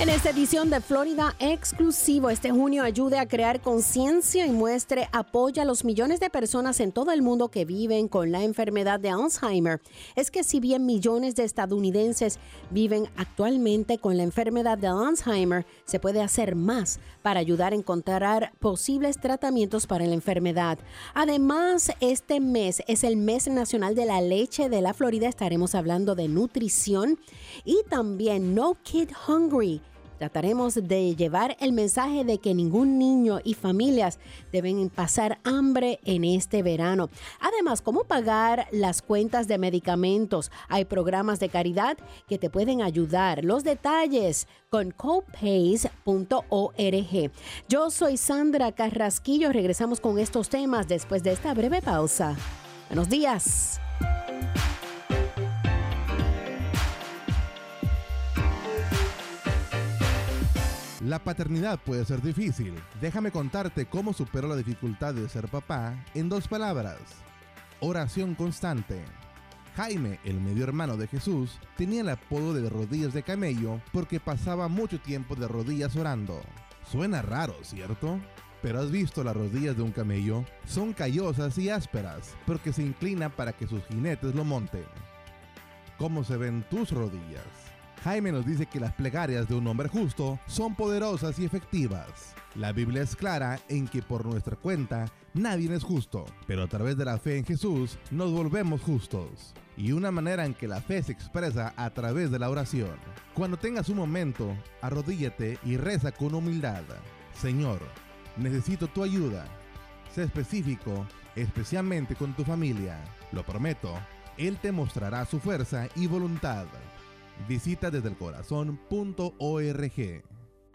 En esta edición de Florida Exclusivo, este junio ayude a crear conciencia y muestre apoyo a los millones de personas en todo el mundo que viven con la enfermedad de Alzheimer. Es que si bien millones de estadounidenses viven actualmente con la enfermedad de Alzheimer, se puede hacer más para ayudar a encontrar posibles tratamientos para la enfermedad. Además, este mes es el mes nacional de la leche de la Florida. Estaremos hablando de nutrición y también No Kid Hungry Trataremos de llevar el mensaje de que ningún niño y familias deben pasar hambre en este verano. Además, cómo pagar las cuentas de medicamentos. Hay programas de caridad que te pueden ayudar. Los detalles con copays.org. Yo soy Sandra Carrasquillo. Regresamos con estos temas después de esta breve pausa. Buenos días. La paternidad puede ser difícil. Déjame contarte cómo supero la dificultad de ser papá en dos palabras. Oración constante. Jaime, el medio hermano de Jesús, tenía el apodo de rodillas de camello porque pasaba mucho tiempo de rodillas orando. Suena raro, ¿cierto? Pero has visto las rodillas de un camello, son callosas y ásperas, porque se inclina para que sus jinetes lo monten. ¿Cómo se ven tus rodillas? Jaime nos dice que las plegarias de un hombre justo son poderosas y efectivas. La Biblia es clara en que por nuestra cuenta nadie es justo, pero a través de la fe en Jesús nos volvemos justos. Y una manera en que la fe se expresa a través de la oración. Cuando tengas un momento, arrodíllate y reza con humildad. Señor, necesito tu ayuda. Sé específico, especialmente con tu familia. Lo prometo, Él te mostrará su fuerza y voluntad. Visita desde el corazón.org.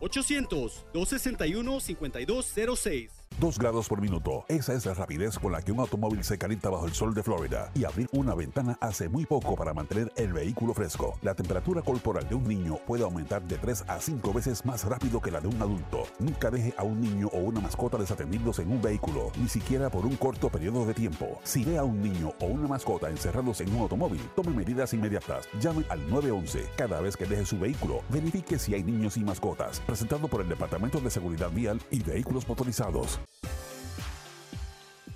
800-261-5206. 2 grados por minuto. Esa es la rapidez con la que un automóvil se calienta bajo el sol de Florida. Y abrir una ventana hace muy poco para mantener el vehículo fresco. La temperatura corporal de un niño puede aumentar de 3 a 5 veces más rápido que la de un adulto. Nunca deje a un niño o una mascota desatendidos en un vehículo, ni siquiera por un corto periodo de tiempo. Si ve a un niño o una mascota encerrados en un automóvil, tome medidas inmediatas. Llame al 911 cada vez que deje su vehículo. Verifique si hay niños y mascotas. Presentado por el Departamento de Seguridad Vial y Vehículos Motorizados.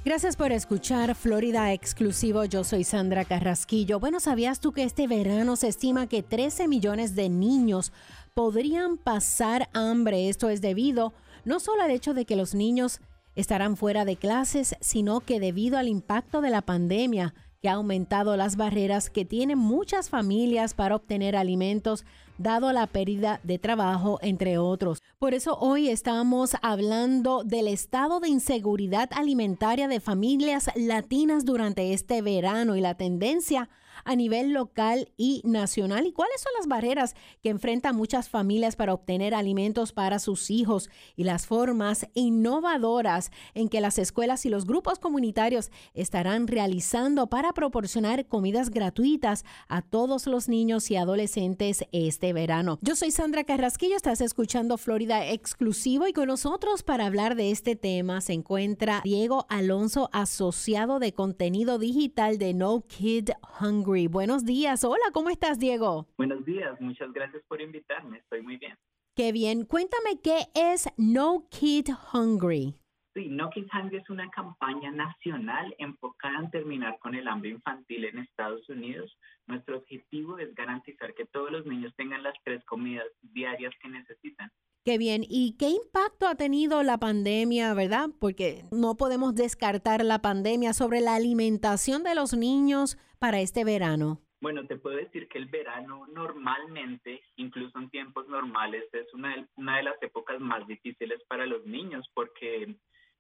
Gracias por escuchar Florida Exclusivo. Yo soy Sandra Carrasquillo. Bueno, ¿sabías tú que este verano se estima que 13 millones de niños podrían pasar hambre? Esto es debido no solo al hecho de que los niños estarán fuera de clases, sino que debido al impacto de la pandemia que ha aumentado las barreras que tienen muchas familias para obtener alimentos, dado la pérdida de trabajo, entre otros. Por eso hoy estamos hablando del estado de inseguridad alimentaria de familias latinas durante este verano y la tendencia a nivel local y nacional y cuáles son las barreras que enfrentan muchas familias para obtener alimentos para sus hijos y las formas innovadoras en que las escuelas y los grupos comunitarios estarán realizando para proporcionar comidas gratuitas a todos los niños y adolescentes este verano. Yo soy Sandra Carrasquillo, estás escuchando Florida Exclusivo y con nosotros para hablar de este tema se encuentra Diego Alonso, asociado de contenido digital de No Kid Hungry. Buenos días, hola, ¿cómo estás Diego? Buenos días, muchas gracias por invitarme, estoy muy bien. Qué bien, cuéntame qué es No Kid Hungry. Sí, No Kids Hungry es una campaña nacional enfocada en terminar con el hambre infantil en Estados Unidos. Nuestro objetivo es garantizar que todos los niños tengan las tres comidas diarias que necesitan. Qué bien. ¿Y qué impacto ha tenido la pandemia, verdad? Porque no podemos descartar la pandemia sobre la alimentación de los niños para este verano. Bueno, te puedo decir que el verano normalmente, incluso en tiempos normales, es una de, las épocas más difíciles para los niños porque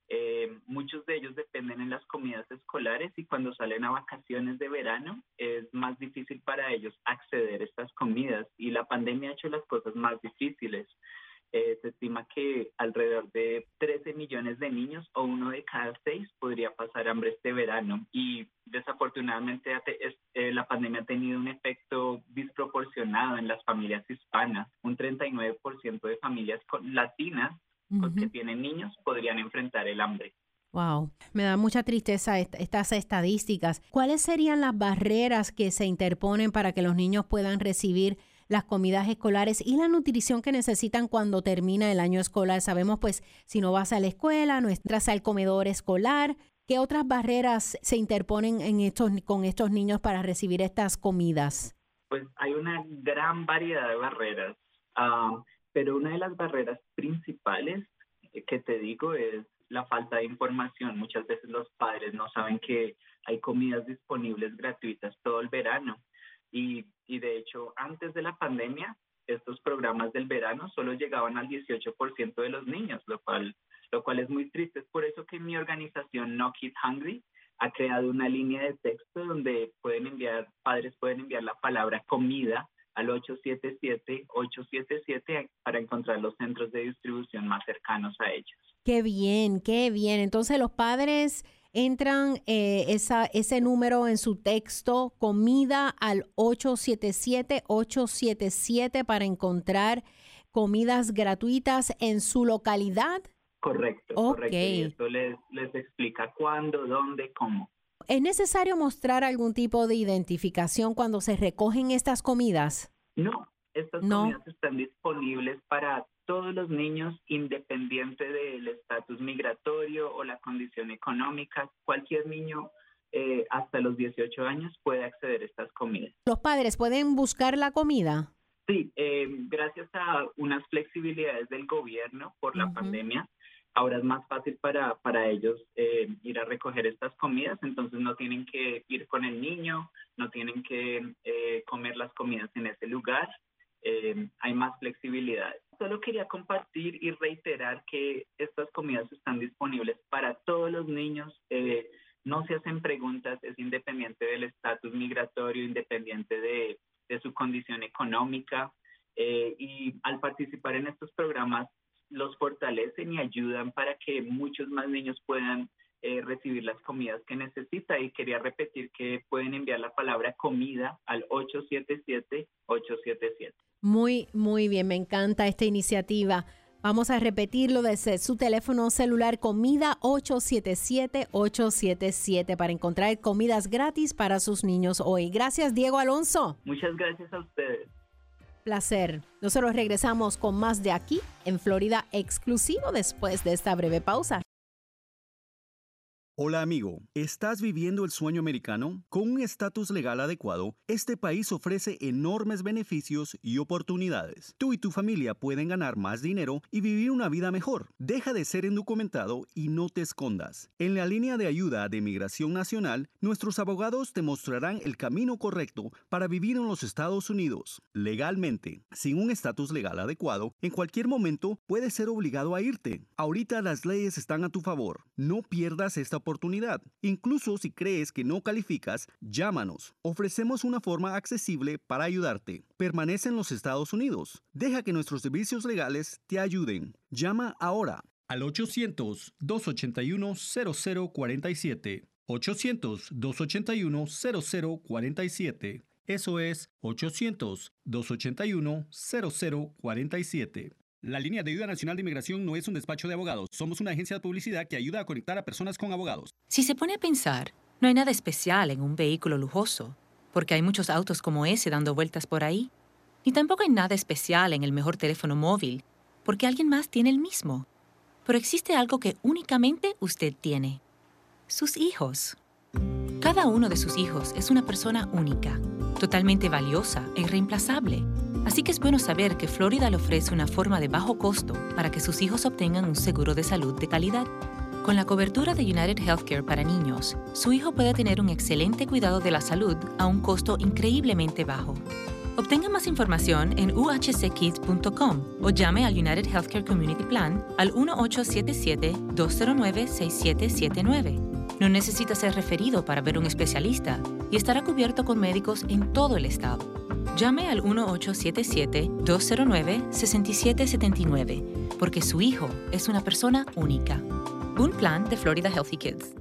eh, muchos de ellos dependen en las comidas escolares y cuando salen a vacaciones de verano es más difícil para ellos acceder a estas comidas y la pandemia ha hecho las cosas más difíciles. Eh, se estima que alrededor de 13 millones de niños o uno de cada seis podría pasar hambre este verano. Y desafortunadamente eh, la pandemia ha tenido un efecto disproporcionado en las familias hispanas. Un 39% de familias latinas que tienen niños podrían enfrentar el hambre. Wow, me da mucha tristeza estas estadísticas. ¿Cuáles serían las barreras que se interponen para que los niños puedan recibir las comidas escolares y la nutrición que necesitan cuando termina el año escolar. Sabemos pues si no vas a la escuela, no entras al comedor escolar, ¿qué otras barreras se interponen en estos, con estos niños para recibir estas comidas? Pues hay una gran variedad de barreras, pero una de las barreras principales que te digo es la falta de información. Muchas veces los padres no saben que hay comidas disponibles gratuitas todo el verano y, y de hecho, antes de la pandemia, estos programas del verano solo llegaban al 18% de los niños, lo cual, lo cual es muy triste. Es por eso que mi organización No Kid Hungry ha creado una línea de texto donde pueden enviar, padres pueden enviar la palabra comida al 877-877 para encontrar los centros de distribución más cercanos a ellos. Qué bien, qué bien. Entonces los padres entran eh, esa, ese número en su texto, comida al 877-877 para encontrar comidas gratuitas en su localidad. Correcto, correcto. Y esto les, les explica cuándo, dónde, cómo. ¿Es necesario mostrar algún tipo de identificación cuando se recogen estas comidas? No, estas comidas están disponibles para todos los niños, independiente del estatus migratorio o la condición económica, cualquier niño eh, hasta los 18 años puede acceder a estas comidas. ¿Los padres pueden buscar la comida? Sí, eh, gracias a unas flexibilidades del gobierno por la pandemia, ahora es más fácil para, para ellos eh, ir a recoger estas comidas, entonces no tienen que ir con el niño, no tienen que comer las comidas en ese lugar, hay más flexibilidad solo quería compartir y reiterar que estas comidas están disponibles para todos los niños. Eh, no se hacen preguntas, es independiente del estatus migratorio, independiente de, su condición económica. Eh, y al participar en estos programas, los fortalecen y ayudan para que muchos más niños puedan eh, recibir las comidas que necesita. Y quería repetir que pueden enviar la palabra comida al 877-877. Muy, muy bien, me encanta esta iniciativa. Vamos a repetirlo desde su teléfono celular Comida 877-877 para encontrar comidas gratis para sus niños hoy. Gracias, Diego Alonso. Muchas gracias a ustedes. Placer. Nosotros regresamos con más de aquí en Florida exclusivo después de esta breve pausa. Hola amigo, ¿estás viviendo el sueño americano? Con un estatus legal adecuado, este país ofrece enormes beneficios y oportunidades. Tú y tu familia pueden ganar más dinero y vivir una vida mejor. Deja de ser indocumentado y no te escondas. En la línea de ayuda de Migración Nacional, nuestros abogados te mostrarán el camino correcto para vivir en los Estados Unidos. Legalmente, sin un estatus legal adecuado, en cualquier momento puedes ser obligado a irte. Ahorita las leyes están a tu favor. No pierdas esta oportunidad Incluso si crees que no calificas, llámanos. Ofrecemos una forma accesible para ayudarte. Permanece en los Estados Unidos. Deja que nuestros servicios legales te ayuden. Llama ahora al 800-281-0047. 800-281-0047. Eso es 800-281-0047. La línea de ayuda nacional de inmigración no es un despacho de abogados. Somos una agencia de publicidad que ayuda a conectar a personas con abogados. Si se pone a pensar, no hay nada especial en un vehículo lujoso, porque hay muchos autos como ese dando vueltas por ahí. Ni tampoco hay nada especial en el mejor teléfono móvil, porque alguien más tiene el mismo. Pero existe algo que únicamente usted tiene. Sus hijos. Cada uno de sus hijos es una persona única, totalmente valiosa e irreemplazable. Así que es bueno saber que Florida le ofrece una forma de bajo costo para que sus hijos obtengan un seguro de salud de calidad. Con la cobertura de United Healthcare para niños, su hijo puede tener un excelente cuidado de la salud a un costo increíblemente bajo. Obtenga más información en uhckids.com o llame al United Healthcare Community Plan al 1877-209-6779. No necesita ser referido para ver un especialista y estará cubierto con médicos en todo el estado. Llame al 1877-209-6779, porque su hijo es una persona única. Un plan de Florida Healthy Kids.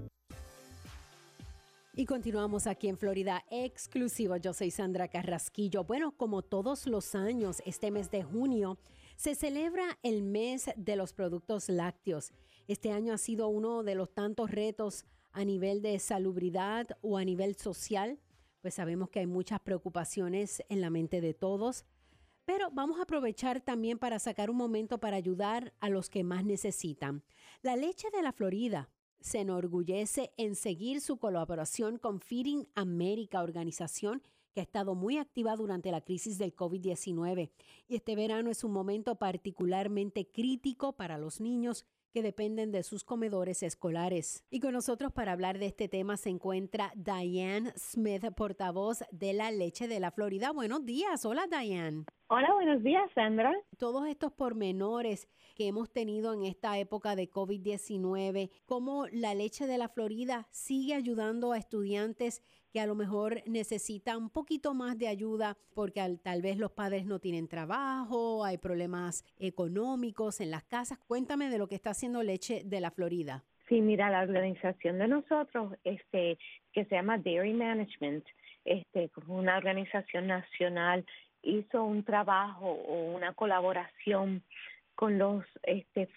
Y continuamos aquí en Florida exclusivo. Yo soy Sandra Carrasquillo. Bueno, como todos los años, este mes de junio se celebra el mes de los productos lácteos. Este año ha sido uno de los tantos retos a nivel de salubridad o a nivel social, pues sabemos que hay muchas preocupaciones en la mente de todos. Pero vamos a aprovechar también para sacar un momento para ayudar a los que más necesitan. La leche de la Florida se enorgullece en seguir su colaboración con Feeding America, organización que ha estado muy activa durante la crisis del COVID-19. Y este verano es un momento particularmente crítico para los niños que dependen de sus comedores escolares. Y con nosotros para hablar de este tema se encuentra Diane Smith, portavoz de la leche de la Florida. Buenos días. Hola, Diane. Hola, buenos días, Sandra. Todos estos pormenores que hemos tenido en esta época de COVID-19, cómo la leche de la Florida sigue ayudando a estudiantes que a lo mejor necesitan un poquito más de ayuda porque tal vez los padres no tienen trabajo, hay problemas económicos en las casas. Cuéntame de lo que está haciendo Leche de la Florida. Sí, mira, la organización de nosotros, este, que se llama Dairy Management, este, una organización nacional hizo un trabajo o una colaboración con los este,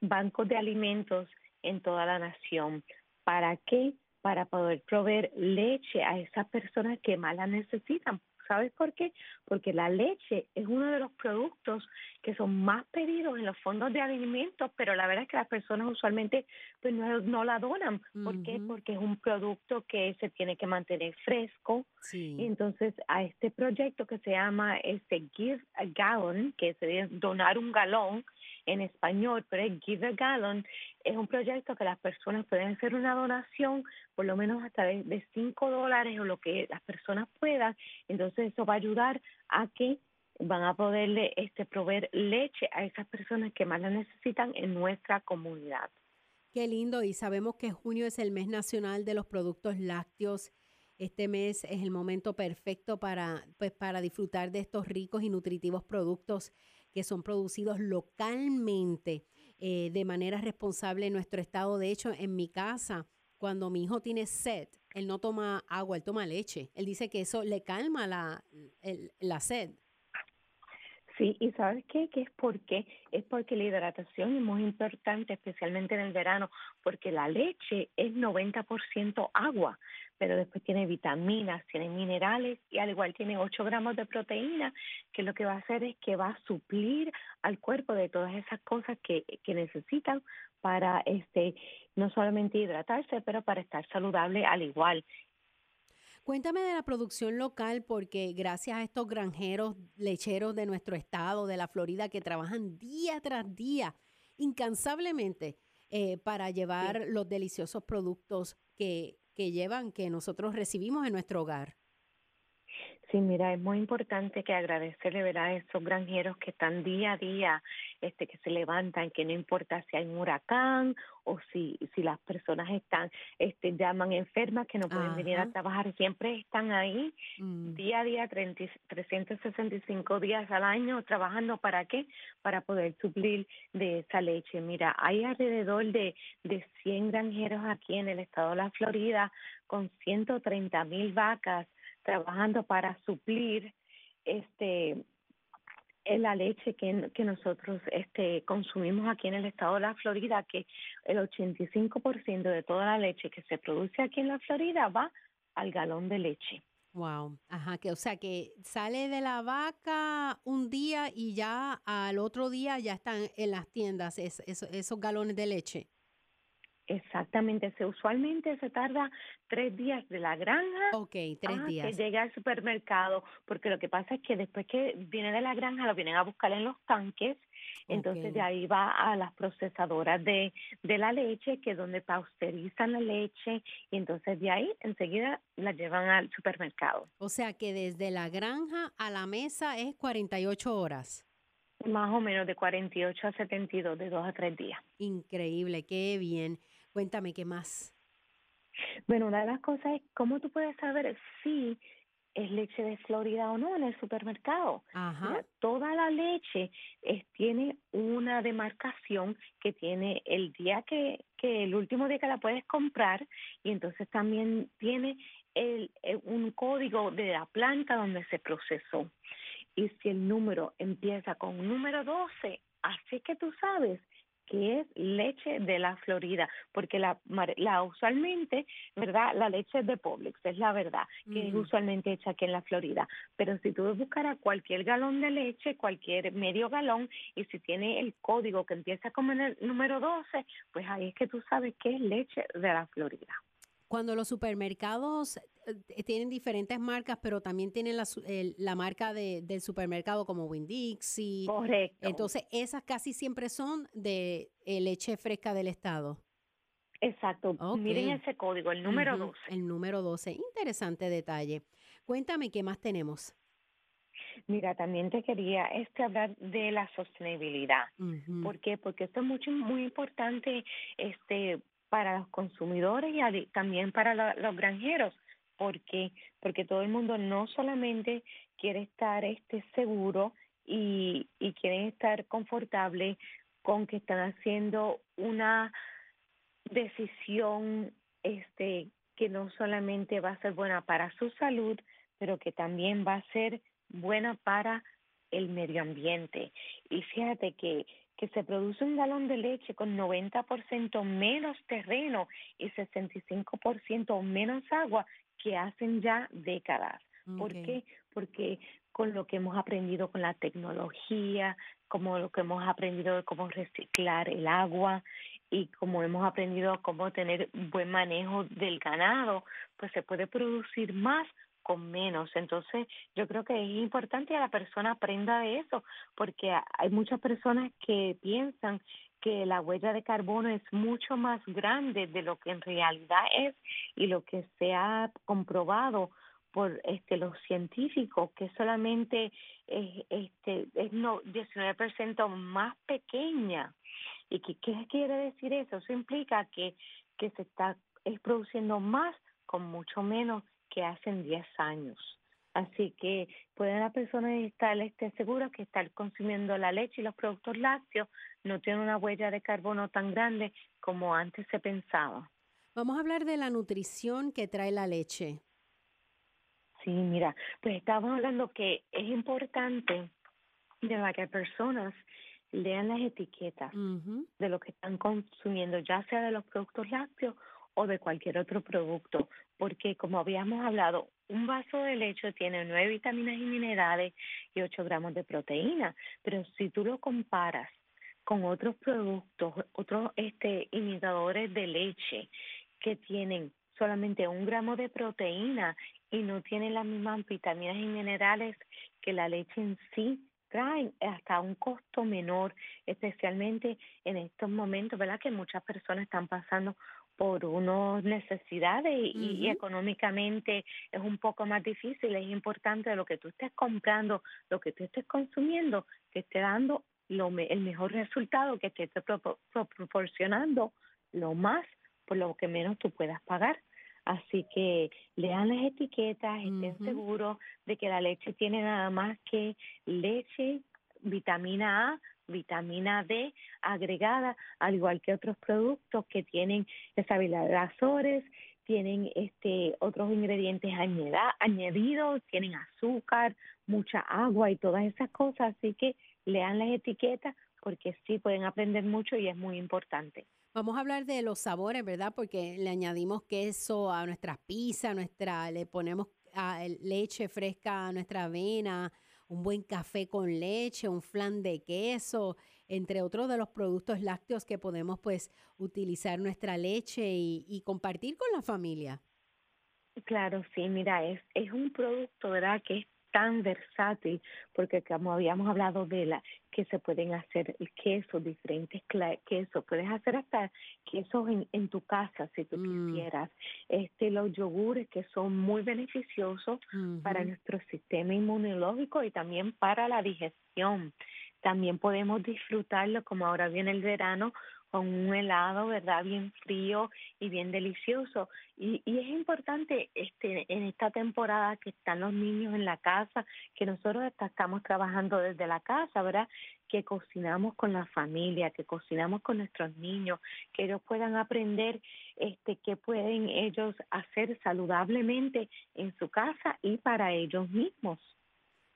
bancos de alimentos en toda la nación. ¿Para qué? Para poder proveer leche a esas personas que más la necesitan, ¿Sabes por qué? Porque la leche es uno de los productos que son más pedidos en los fondos de alimentos, pero la verdad es que las personas usualmente pues no, la donan. ¿Por qué? Porque es un producto que se tiene que mantener fresco. Y entonces a este proyecto que se llama este Give a Gallon, que sería donar un galón, en español, pero es Give a Gallon, es un proyecto que las personas pueden hacer una donación, por lo menos hasta de 5 dólares o lo que las personas puedan. Entonces eso va a ayudar a que van a poderle este, proveer leche a esas personas que más la necesitan en nuestra comunidad. Qué lindo y sabemos que junio es el mes nacional de los productos lácteos. Este mes es el momento perfecto para, pues, para disfrutar de estos ricos y nutritivos productos que son producidos localmente eh, de manera responsable en nuestro estado. De hecho, en mi casa, cuando mi hijo tiene sed, él no toma agua, él toma leche. Él dice que eso le calma la, la sed. Sí, y ¿sabes qué? ¿Qué es por qué? Es porque la hidratación es muy importante, especialmente en el verano, porque la leche es 90% agua, pero después tiene vitaminas, tiene minerales y al igual tiene 8 gramos de proteína, que lo que va a hacer es que va a suplir al cuerpo de todas esas cosas que, que necesitan para este no solamente hidratarse, pero para estar saludable al igual. Cuéntame de la producción local porque gracias a estos granjeros lecheros de nuestro estado, de la Florida, que trabajan día tras día, incansablemente, eh, para llevar los deliciosos productos que, que llevan, que nosotros recibimos en nuestro hogar. Sí, mira, es muy importante que agradecerle ¿verdad? a esos granjeros que están día a día, este, que se levantan, que no importa si hay un huracán o si, si las personas están, este, llaman enfermas que no pueden venir a trabajar, siempre están ahí mm. día a día, 30, 365 días al año trabajando para qué? Para poder suplir de esa leche. Mira, hay alrededor de, de 100 granjeros aquí en el estado de la Florida con 130 mil vacas trabajando para suplir este la leche que, nosotros este, consumimos aquí en el estado de la Florida, que el 85% de toda la leche que se produce aquí en la Florida va al galón de leche. Wow, ajá, que o sea que sale de la vaca un día y ya al otro día ya están en las tiendas esos galones de leche. Exactamente, se usualmente se tarda tres días de la granja okay, tres a días. que llegue al supermercado, porque lo que pasa es que después que viene de la granja lo vienen a buscar en los tanques, entonces de ahí va a las procesadoras de, de la leche, que es donde pausterizan la leche, y entonces de ahí enseguida la llevan al supermercado. O sea que desde la granja a la mesa es 48 horas. Más o menos de 48 a 72, de dos a tres días. Increíble, qué bien. Cuéntame qué más. Bueno, una de las cosas es cómo tú puedes saber si es leche de Florida o no en el supermercado. toda la leche tiene una demarcación que tiene el día que, que el último día que la puedes comprar y entonces también tiene el, un código de la planta donde se procesó. Y si el número empieza con número 12, así que tú sabes que es leche de la Florida, porque la, la usualmente, ¿verdad? La leche es de Publix, es la verdad, que es usualmente hecha aquí en la Florida. Pero si tú buscaras cualquier galón de leche, cualquier medio galón, y si tiene el código que empieza como en el número 12, pues ahí es que tú sabes que es leche de la Florida. Cuando los supermercados eh, tienen diferentes marcas, pero también tienen la, la marca de, del supermercado como Winn-Dixie. Correcto. Entonces, esas casi siempre son de eh, leche fresca del estado. Exacto. Miren ese código, el número 12. El número 12. Interesante detalle. Cuéntame qué más tenemos. Mira, también te quería este hablar de la sostenibilidad. ¿Por qué? Porque esto es mucho, muy importante este, para los consumidores y también para los granjeros. ¿Por qué? Porque todo el mundo no solamente quiere estar este seguro y, y quieren estar confortable con que están haciendo una decisión este que no solamente va a ser buena para su salud, pero que también va a ser buena para el medio ambiente. Y fíjate que que se produce un galón de leche con 90% menos terreno y 65% menos agua que hacen ya décadas. ¿Por qué? Porque con lo que hemos aprendido con la tecnología, como lo que hemos aprendido de cómo reciclar el agua y como hemos aprendido cómo tener buen manejo del ganado, pues se puede producir más con menos. Entonces, yo creo que es importante que la persona aprenda de eso, porque hay muchas personas que piensan que la huella de carbono es mucho más grande de lo que en realidad es y lo que se ha comprobado por este los científicos que solamente es este es no 19% más pequeña y que qué quiere decir eso eso implica que que se está es produciendo más con mucho menos que hacen 10 años. Así que pueden las personas estar este, seguras que estar consumiendo la leche y los productos lácteos no tiene una huella de carbono tan grande como antes se pensaba. Vamos a hablar de la nutrición que trae la leche. Sí, mira, pues estábamos hablando que es importante de que personas lean las etiquetas de lo que están consumiendo, ya sea de los productos lácteos o de cualquier otro producto, porque como habíamos hablado, un vaso de leche tiene nueve vitaminas y minerales y ocho gramos de proteína, pero si tú lo comparas con otros productos, otros este, imitadores de leche que tienen solamente un gramo de proteína y no tienen las mismas vitaminas y minerales que la leche en sí, traen hasta un costo menor, especialmente en estos momentos, ¿verdad? Que muchas personas están pasando por unas necesidades y, económicamente es un poco más difícil. Es importante lo que tú estés comprando, lo que tú estés consumiendo, que esté dando lo, el mejor resultado, que te esté proporcionando lo más por lo que menos tú puedas pagar. Así que lean las etiquetas, estén seguros de que la leche tiene nada más que leche, vitamina A, vitamina D agregada, al igual que otros productos que tienen estabilizadores, tienen este otros ingredientes añadidos, tienen azúcar, mucha agua y todas esas cosas, así que lean las etiquetas porque sí pueden aprender mucho y es muy importante. Vamos a hablar de los sabores, ¿verdad? Porque le añadimos queso a nuestras pizzas, nuestra, le ponemos ah, leche fresca a nuestra avena, un buen café con leche, un flan de queso, entre otros de los productos lácteos que podemos pues utilizar nuestra leche y, compartir con la familia. Claro, sí, mira, es, es un producto, ¿verdad? Que es tan versátil, porque como habíamos hablado de la que se pueden hacer quesos, diferentes quesos, puedes hacer hasta quesos en, en tu casa si tú mm. quisieras. Este, los yogures que son muy beneficiosos para nuestro sistema inmunológico y también para la digestión. También podemos disfrutarlo, como ahora viene el verano, con un helado, ¿verdad? Bien frío y bien delicioso. Y, y es importante este, en esta temporada que están los niños en la casa, que nosotros estamos trabajando desde la casa, ¿verdad? Que cocinamos con la familia, que cocinamos con nuestros niños, que ellos puedan aprender este, qué pueden ellos hacer saludablemente en su casa y para ellos mismos.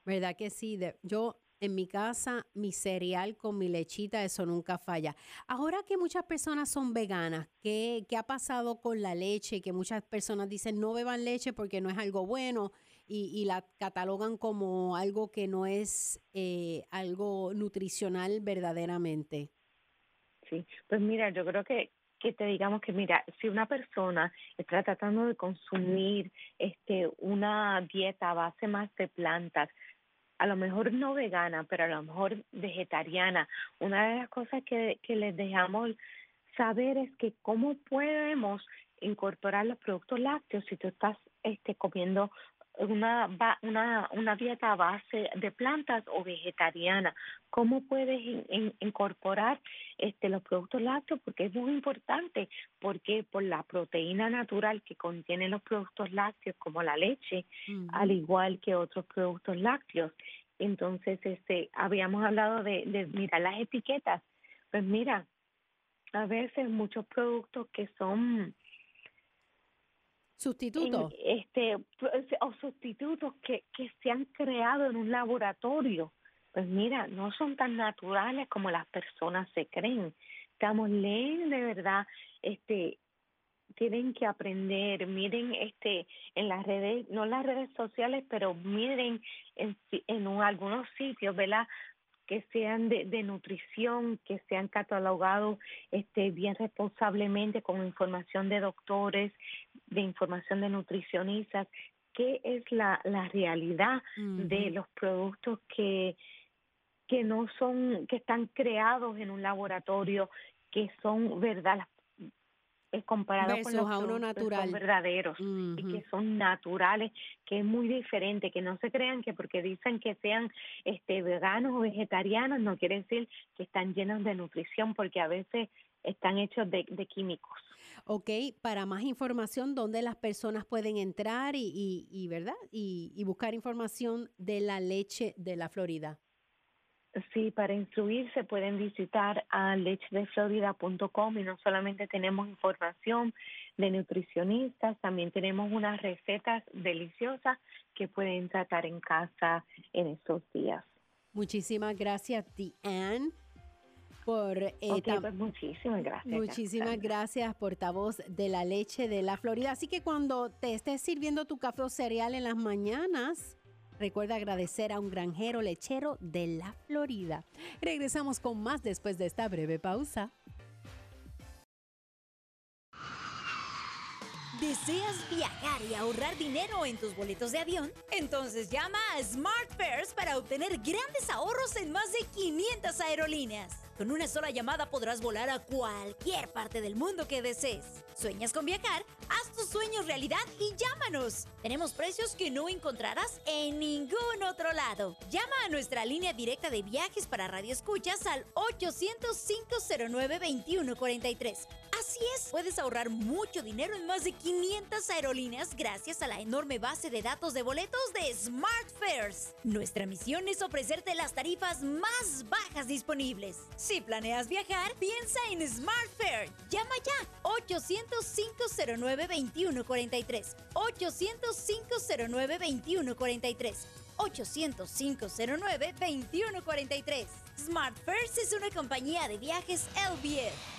¿Verdad que sí? yo en mi casa, mi cereal con mi lechita, eso nunca falla. Ahora que muchas personas son veganas, ¿qué, qué ha pasado con la leche? Que muchas personas dicen no beban leche porque no es algo bueno y, y la catalogan como algo que no es eh, algo nutricional verdaderamente. Sí, pues mira, yo creo que que te digamos que mira, si una persona está tratando de consumir este una dieta a base más de plantas, a lo mejor no vegana, pero a lo mejor vegetariana. Una de las cosas que, que les dejamos saber es que cómo podemos incorporar los productos lácteos si tú estás este, comiendo una, una, una dieta a base de plantas o vegetariana. ¿Cómo puedes incorporar este, los productos lácteos? Porque es muy importante, porque por la proteína natural que contienen los productos lácteos, como la leche, al igual que otros productos lácteos. Entonces, este, habíamos hablado de, de mirar las etiquetas. Pues mira, a veces muchos productos que son Sustitutos. este, pues, o sustitutos que, que se han creado en un laboratorio. Pues mira, no son tan naturales como las personas se creen. Estamos leen de verdad, este, tienen que aprender, miren este en las redes, no las redes sociales, pero miren en, en algunos sitios, ¿verdad? Que sean de, de, nutrición, que sean catalogados este, bien responsablemente con información de doctores, de información de nutricionistas, qué es la, la realidad de los productos que, que no son, que están creados en un laboratorio, que son verdad es comparado con los a natural. verdaderos y que son naturales, que es muy diferente, que no se crean que porque dicen que sean este veganos o vegetarianos no quiere decir que están llenos de nutrición, porque a veces están hechos de, químicos. Ok, para más información, ¿dónde las personas pueden entrar y, y, ¿verdad? Y, y buscar información de la leche de la Florida. Sí, para instruirse pueden visitar a lechedeflorida.com y no solamente tenemos información de nutricionistas, también tenemos unas recetas deliciosas que pueden tratar en casa en estos días. Muchísimas gracias, Diane. Por, eh, pues muchísimas gracias. Muchísimas gracias, portavoz de la leche de la Florida. Así que cuando te estés sirviendo tu café o cereal en las mañanas, Recuerda agradecer a un granjero lechero de la Florida. Regresamos con más después de esta breve pausa. ¿Deseas viajar y ahorrar dinero en tus boletos de avión? Entonces llama a Smart Fares para obtener grandes ahorros en más de 500 aerolíneas. Con una sola llamada podrás volar a cualquier parte del mundo que desees. ¿Sueñas con viajar? Haz tus sueños realidad y llámanos. Tenemos precios que no encontrarás en ningún otro lado. Llama a nuestra línea directa de viajes para Radio Escuchas al 800-509-2143. Así es, puedes ahorrar mucho dinero en más de 500 aerolíneas gracias a la enorme base de datos de boletos de Smart Fares. Nuestra misión es ofrecerte las tarifas más bajas disponibles. Si planeas viajar, piensa en Smart Fair. Llama ya 800-509-2143. 800-509-2143. 800-509-2143. Smart First es una compañía de viajes LBF.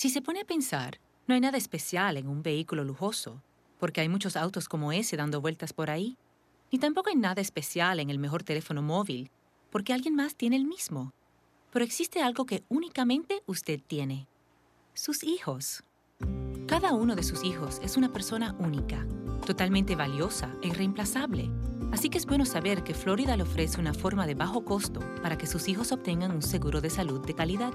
Si se pone a pensar, no hay nada especial en un vehículo lujoso, porque hay muchos autos como ese dando vueltas por ahí. Ni tampoco hay nada especial en el mejor teléfono móvil, porque alguien más tiene el mismo. Pero existe algo que únicamente usted tiene. Sus hijos. Cada uno de sus hijos es una persona única, totalmente valiosa e irreemplazable. Así que es bueno saber que Florida le ofrece una forma de bajo costo para que sus hijos obtengan un seguro de salud de calidad.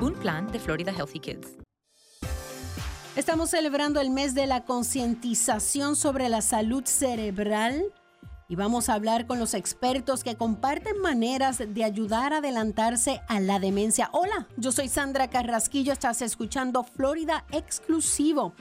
Un plan de Florida Healthy Kids. Estamos celebrando el mes de la concientización sobre la salud cerebral y vamos a hablar con los expertos que comparten maneras de ayudar a adelantarse a la demencia. Hola, yo soy Sandra Carrasquillo, estás escuchando Florida Exclusivo.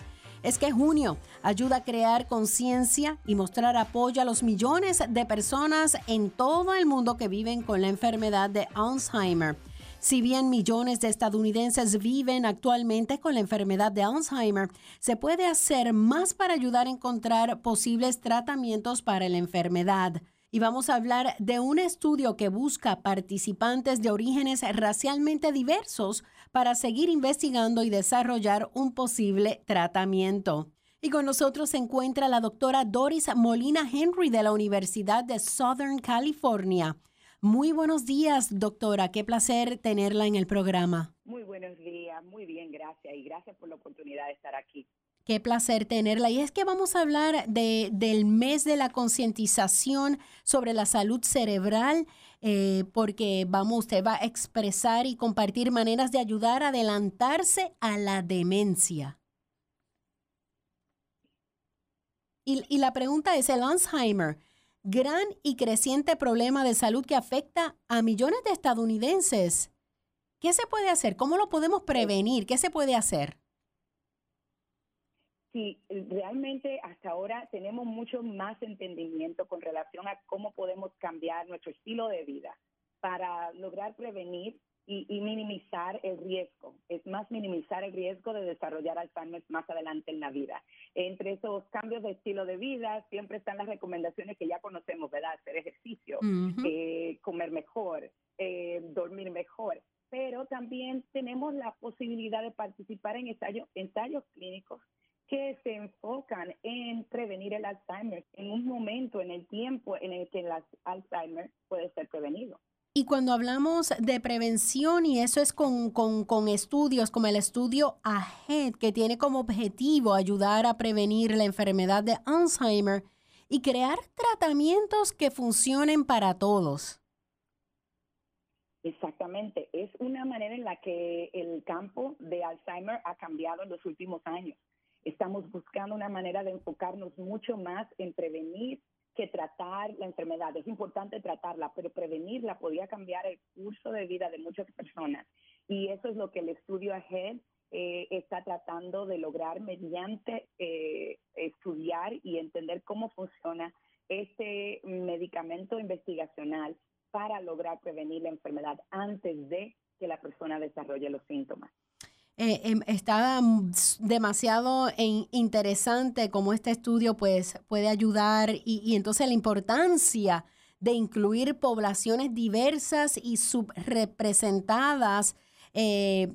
Es que junio ayuda a crear conciencia y mostrar apoyo a los millones de personas en todo el mundo que viven con la enfermedad de Alzheimer. Si bien millones de estadounidenses viven actualmente con la enfermedad de Alzheimer, se puede hacer más para ayudar a encontrar posibles tratamientos para la enfermedad. Y vamos a hablar de un estudio que busca participantes de orígenes racialmente diversos para seguir investigando y desarrollar un posible tratamiento. Y con nosotros se encuentra la doctora Doris Molina Henry de la Universidad de Southern California. Muy buenos días, doctora. Qué placer tenerla en el programa. Muy buenos días, muy bien, gracias. Y gracias por la oportunidad de estar aquí. Qué placer tenerla. Y es que vamos a hablar de, del mes de la concientización sobre la salud cerebral, eh, porque vamos, usted va a expresar y compartir maneras de ayudar a adelantarse a la demencia. Y, y la pregunta es, el Alzheimer, gran y creciente problema de salud que afecta a millones de estadounidenses. ¿Qué se puede hacer? ¿Cómo lo podemos prevenir? ¿Qué se puede hacer? Sí, realmente hasta ahora tenemos mucho más entendimiento con relación a cómo podemos cambiar nuestro estilo de vida para lograr prevenir y, y, minimizar el riesgo. Es más minimizar el riesgo de desarrollar Alzheimer más adelante en la vida. Entre esos cambios de estilo de vida siempre están las recomendaciones que ya conocemos, ¿verdad? Hacer ejercicio, uh -huh. eh, comer mejor, eh, dormir mejor. Pero también tenemos la posibilidad de participar en ensayos, ensayos clínicos que se enfocan en prevenir el Alzheimer en un momento en el tiempo en el que el Alzheimer puede ser prevenido. Y cuando hablamos de prevención, y eso es con, con, con, estudios como el estudio AHED, que tiene como objetivo ayudar a prevenir la enfermedad de Alzheimer y crear tratamientos que funcionen para todos. Exactamente, es una manera en la que el campo de Alzheimer ha cambiado en los últimos años. Estamos buscando una manera de enfocarnos mucho más en prevenir que tratar la enfermedad. Es importante tratarla, pero prevenirla podía cambiar el curso de vida de muchas personas. Y eso es lo que el estudio AHEAD eh, está tratando de lograr mediante eh, estudiar y entender cómo funciona este medicamento investigacional para lograr prevenir la enfermedad antes de que la persona desarrolle los síntomas. Eh, em, está mm, demasiado interesante cómo este estudio pues, puede ayudar y, entonces la importancia de incluir poblaciones diversas y subrepresentadas eh,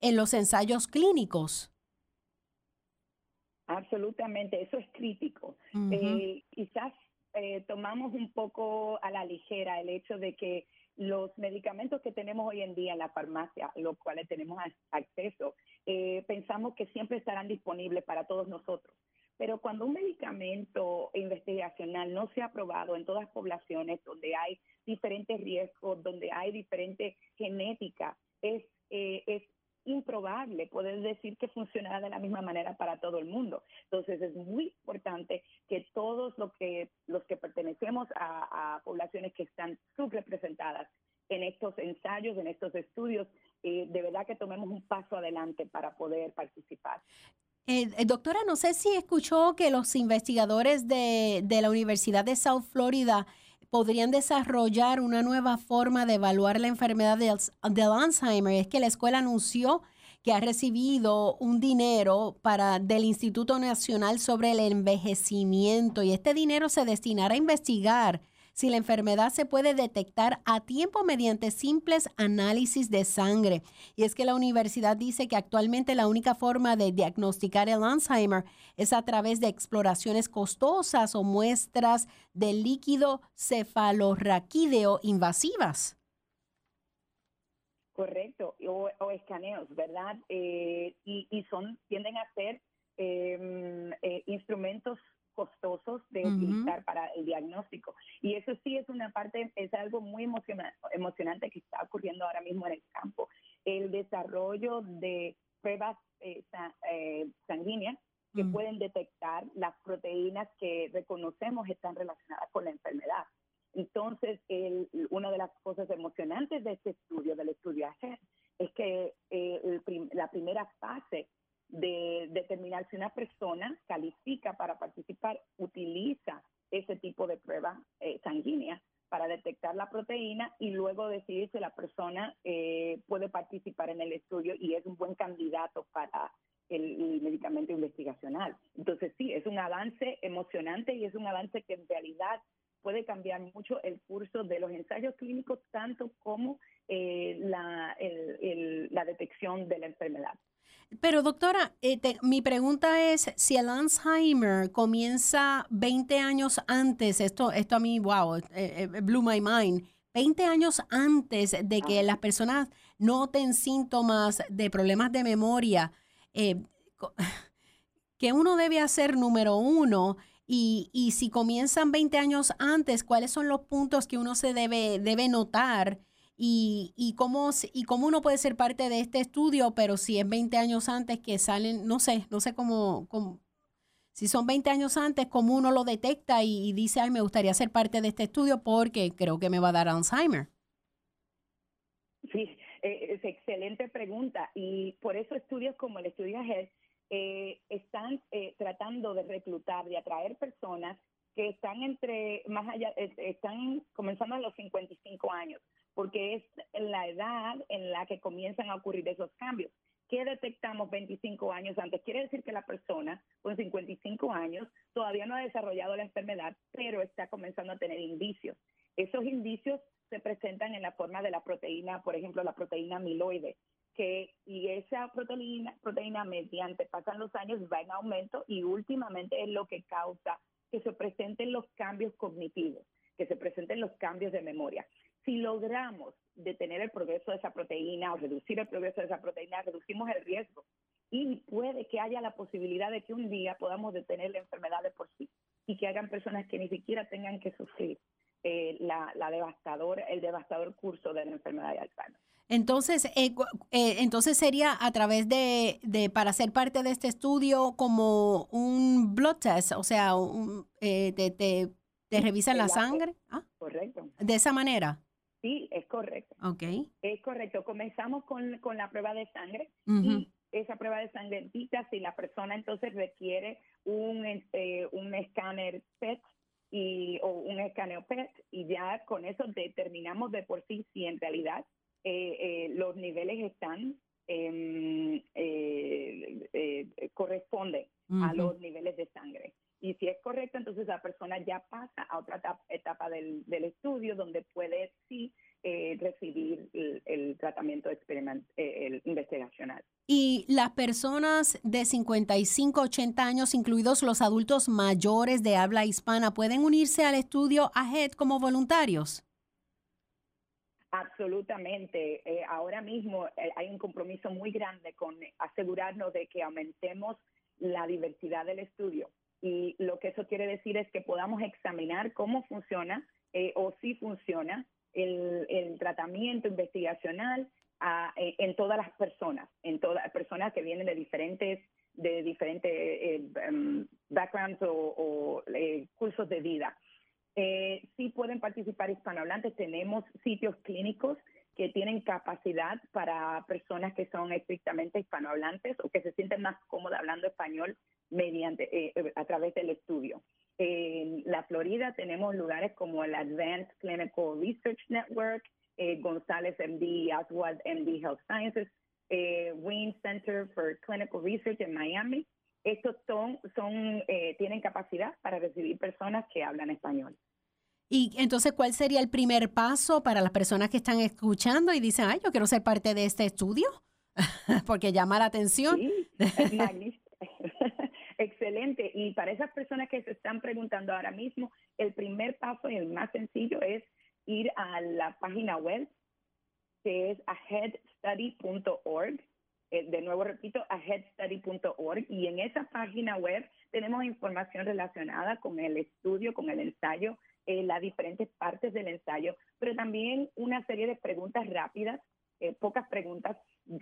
en los ensayos clínicos. Absolutamente, eso es crítico. Eh, quizás tomamos un poco a la ligera el hecho de que los medicamentos que tenemos hoy en día en la farmacia, los cuales tenemos acceso, eh, pensamos que siempre estarán disponibles para todos nosotros. Pero cuando un medicamento investigacional no se ha aprobado en todas poblaciones donde hay diferentes riesgos, donde hay diferente genética, es, eh, es improbable poder decir que funcionará de la misma manera para todo el mundo. Entonces es muy importante que todos los que, los que pertenecemos a, poblaciones que están subrepresentadas en estos ensayos, en estos estudios, eh, de verdad que tomemos un paso adelante para poder participar. Eh, eh, doctora, no sé si escuchó que los investigadores de, de la Universidad de South Florida podrían desarrollar una nueva forma de evaluar la enfermedad del, Alzheimer. Es que la escuela anunció que ha recibido un dinero para del Instituto Nacional sobre el Envejecimiento y este dinero se destinará a investigar si la enfermedad se puede detectar a tiempo mediante simples análisis de sangre. Y es que la universidad dice que actualmente la única forma de diagnosticar el Alzheimer es a través de exploraciones costosas o muestras de líquido cefalorraquídeo invasivas. Correcto, o, escaneos, ¿verdad? Eh, y, son, tienden a ser em, eh, instrumentos costosos de utilizar para el diagnóstico. Y eso sí es una parte, es algo muy emocionante que está ocurriendo ahora mismo en el campo. El desarrollo de pruebas eh, eh, sanguíneas que mm. pueden detectar las proteínas que reconocemos están relacionadas con la enfermedad. Entonces, el, una de las cosas emocionantes de este estudio, del estudio AGER, es que eh, la primera fase de determinar si una persona califica para participar, utiliza ese tipo de prueba eh, sanguínea para detectar la proteína y luego decidir si la persona eh, puede participar en el estudio y es un buen candidato para el, medicamento investigacional. Entonces sí, es un avance emocionante y es un avance que en realidad puede cambiar mucho el curso de los ensayos clínicos, tanto como eh, la, la detección de la enfermedad. Pero doctora, eh, mi pregunta es, si el Alzheimer comienza 20 años antes, esto, esto a mí, wow, eh, eh, blew my mind, 20 años antes de que las personas noten síntomas de problemas de memoria, ¿qué uno debe hacer número uno? Y, y, si comienzan 20 años antes, ¿cuáles son los puntos que uno se debe, debe notar? Y, y, cómo, y cómo uno puede ser parte de este estudio, pero si es 20 años antes que salen, no sé, no sé cómo, si son 20 años antes, cómo uno lo detecta y, dice, ay, me gustaría ser parte de este estudio porque creo que me va a dar Alzheimer. Sí, eh, es excelente pregunta y por eso estudios como el estudio AHEAD eh, están eh, tratando de reclutar, de atraer personas que están entre, más allá, están comenzando a los 55 años porque es la edad en la que comienzan a ocurrir esos cambios. ¿Qué detectamos 25 años antes? Quiere decir que la persona con 55 años todavía no ha desarrollado la enfermedad, pero está comenzando a tener indicios. Esos indicios se presentan en la forma de la proteína, por ejemplo, la proteína amiloide, que y esa proteína, proteína mediante pasan los años va en aumento y últimamente es lo que causa que se presenten los cambios cognitivos, que se presenten los cambios de memoria. Si logramos detener el progreso de esa proteína o reducir el progreso de esa proteína, reducimos el riesgo. Y puede que haya la posibilidad de que un día podamos detener la enfermedad de por sí y que hagan personas que ni siquiera tengan que sufrir eh, la, la devastadora, el devastador curso de la enfermedad de Alzheimer. Entonces, eh, eh, entonces sería a través de, de, para ser parte de este estudio, como un blood test, o sea, un, te, ¿Te revisan la sangre? Ah. Correcto. ¿De esa manera? Sí, es correcto. Ok. Es correcto. Comenzamos con, con la prueba de sangre y esa prueba de sangre indica si la persona entonces requiere un, este, un escáner PET y, o un escaneo PET y ya con eso determinamos de por sí si en realidad eh, eh, los niveles están eh, eh, corresponden a los niveles de sangre. Y si es correcto, entonces la persona ya pasa a otra etapa, del, del, estudio donde puede sí eh, recibir el, tratamiento experiment, eh, el investigacional. Y las personas de 55, 80 años, incluidos los adultos mayores de habla hispana, ¿pueden unirse al estudio AHED como voluntarios? Absolutamente. Eh, ahora mismo hay un compromiso muy grande con asegurarnos de que aumentemos la diversidad del estudio y lo que eso quiere decir es que podamos examinar cómo funciona eh, o si funciona el, el tratamiento investigacional a, eh, en todas las personas, en todas personas que vienen de diferentes de diferentes eh, em, backgrounds o, cursos de vida. Eh, sí pueden participar hispanohablantes, tenemos sitios clínicos que tienen capacidad para personas que son estrictamente hispanohablantes o que se sienten más cómodas hablando español mediante eh, eh, a través del estudio. En la Florida tenemos lugares como el Advanced Clinical Research Network, eh, González MD, Oswald MD Health Sciences, eh, Wayne Center for Clinical Research en Miami. Estos son, son tienen capacidad para recibir personas que hablan español. Y entonces, ¿cuál sería el primer paso para las personas que están escuchando y dicen, ay, yo quiero ser parte de este estudio? Porque llama la atención. Sí, Excelente. Y para esas personas que se están preguntando ahora mismo, el primer paso y el más sencillo es ir a la página web que es aheadstudy.org. Eh, de nuevo repito, aheadstudy.org. Y en esa página web tenemos información relacionada con el estudio, con el ensayo, eh, las diferentes partes del ensayo, pero también una serie de preguntas rápidas, eh, pocas preguntas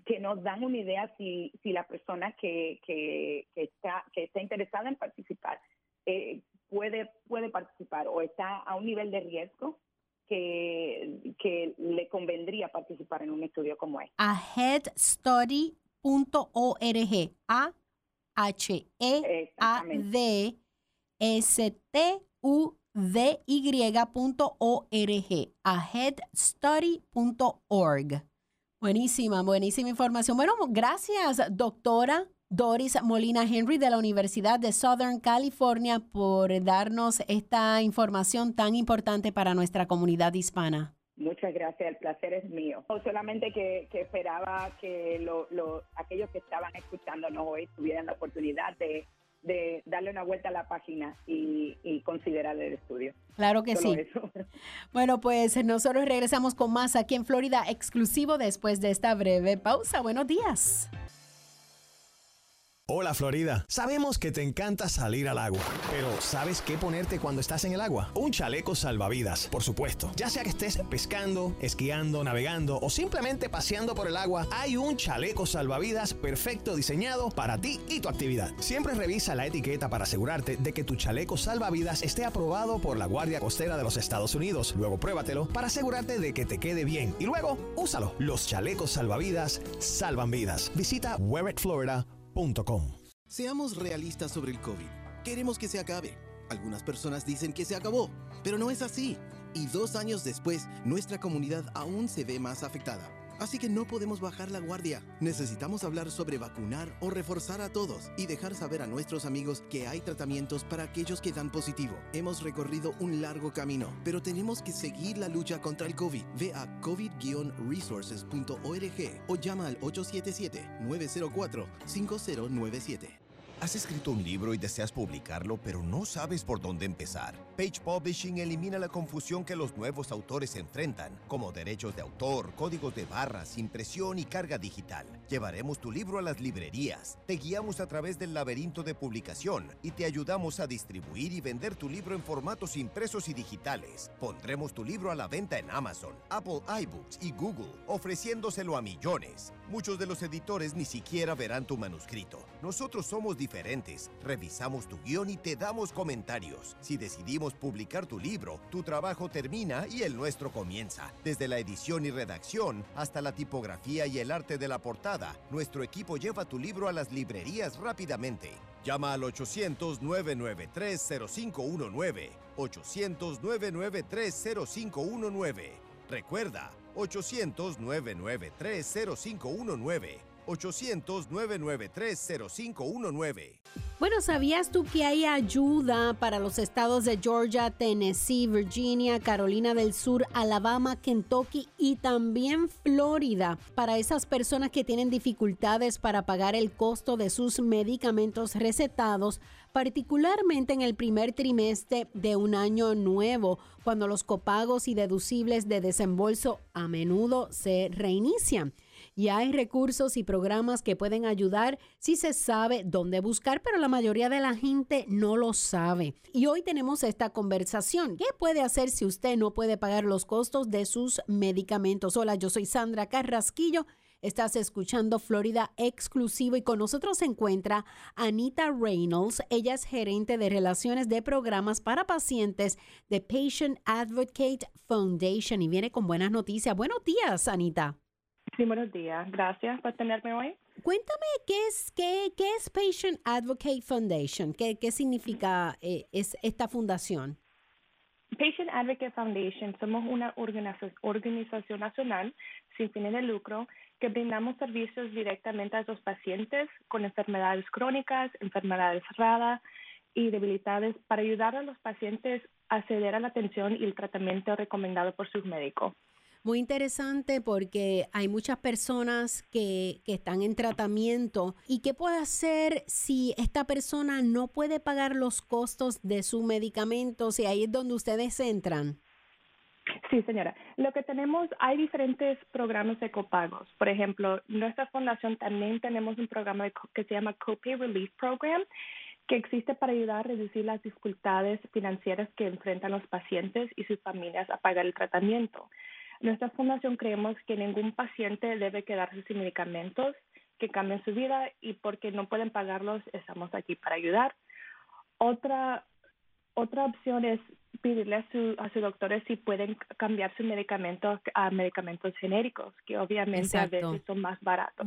que nos dan una idea si, si la persona que, que, está, que está interesada en participar eh, puede, puede participar o está a un nivel de riesgo que, que le convendría participar en un estudio como este. Aheadstudy.org. A H E A D S T U D Y.org. Aheadstudy.org. Buenísima, buenísima información. Bueno, gracias, doctora Doris Molina Henry de la Universidad de Southern California por darnos esta información tan importante para nuestra comunidad hispana. Muchas gracias, el placer es mío. Solamente que, esperaba que aquellos que estaban escuchándonos hoy tuvieran la oportunidad de de darle una vuelta a la página y, considerar el estudio. Claro que sí. Bueno, pues nosotros regresamos con más aquí en Florida, exclusivo después de esta breve pausa. Buenos días. Hola Florida, sabemos que te encanta salir al agua, pero ¿sabes qué ponerte cuando estás en el agua? Un chaleco salvavidas, por supuesto. Ya sea que estés pescando, esquiando, navegando o simplemente paseando por el agua, hay un chaleco salvavidas perfecto diseñado para ti y tu actividad. Siempre revisa la etiqueta para asegurarte de que tu chaleco salvavidas esté aprobado por la Guardia Costera de los Estados Unidos. Luego pruébatelo para asegurarte de que te quede bien y luego úsalo. Los chalecos salvavidas salvan vidas. Visita Florida. Seamos realistas sobre el COVID. Queremos que se acabe. Algunas personas dicen que se acabó, pero no es así. Y dos años después, nuestra comunidad aún se ve más afectada. Así que no podemos bajar la guardia. Necesitamos hablar sobre vacunar o reforzar a todos y dejar saber a nuestros amigos que hay tratamientos para aquellos que dan positivo. Hemos recorrido un largo camino, pero tenemos que seguir la lucha contra el COVID. Ve a covid-resources.org o llama al 877-904-5097. ¿Has escrito un libro y deseas publicarlo, pero no sabes por dónde empezar? Page Publishing elimina la confusión que los nuevos autores enfrentan, como derechos de autor, códigos de barras, impresión y carga digital. Llevaremos tu libro a las librerías, te guiamos a través del laberinto de publicación y te ayudamos a distribuir y vender tu libro en formatos impresos y digitales. Pondremos tu libro a la venta en Amazon, Apple iBooks y Google, ofreciéndoselo a millones. Muchos de los editores ni siquiera verán tu manuscrito. Nosotros somos diferentes. Revisamos tu guion y te damos comentarios. Si decidimos publicar tu libro, tu trabajo termina y el nuestro comienza. Desde la edición y redacción hasta la tipografía y el arte de la portada, nuestro equipo lleva tu libro a las librerías rápidamente. Llama al 800-993-0519. 800-993-0519. Recuerda, 800-993-0519. 800-993-0519. Bueno, ¿sabías tú que hay ayuda para los estados de Georgia, Tennessee, Virginia, Carolina del Sur, Alabama, Kentucky y también Florida para esas personas que tienen dificultades para pagar el costo de sus medicamentos recetados? Particularmente en el primer trimestre de un año nuevo, cuando los copagos y deducibles de desembolso a menudo se reinician y hay recursos y programas que pueden ayudar si se sabe dónde buscar, pero la mayoría de la gente no lo sabe. Y hoy tenemos esta conversación. ¿Qué puede hacer si usted no puede pagar los costos de sus medicamentos? Hola, yo soy Sandra Carrasquillo. Estás escuchando Florida Exclusivo y con nosotros se encuentra Anita Reynolds. Ella es gerente de relaciones de programas para pacientes de Patient Advocate Foundation y viene con buenas noticias. Buenos días, Anita. Sí, buenos días. Gracias por tenerme hoy. Cuéntame qué es, qué, qué es Patient Advocate Foundation, qué, qué significa eh, es esta fundación. Patient Advocate Foundation somos una organización nacional sin fines de lucro que brindamos servicios directamente a los pacientes con enfermedades crónicas, enfermedades raras y debilidades para ayudar a los pacientes a acceder a la atención y el tratamiento recomendado por sus médicos muy interesante porque hay muchas personas que, que, están en tratamiento. Y qué puede hacer si esta persona no puede pagar los costos de su medicamento, y ahí es donde ustedes entran. Sí, señora. Lo que tenemos, hay diferentes programas de copagos. Por ejemplo, nuestra fundación también tenemos un programa que se llama Copay Relief Program, que existe para ayudar a reducir las dificultades financieras que enfrentan los pacientes y sus familias a pagar el tratamiento. Nuestra fundación creemos que ningún paciente debe quedarse sin medicamentos que cambien su vida y porque no pueden pagarlos, estamos aquí para ayudar. Otra, otra opción es pedirle a, su, a sus doctores si pueden cambiar sus medicamentos a medicamentos genéricos, que obviamente a veces son más baratos.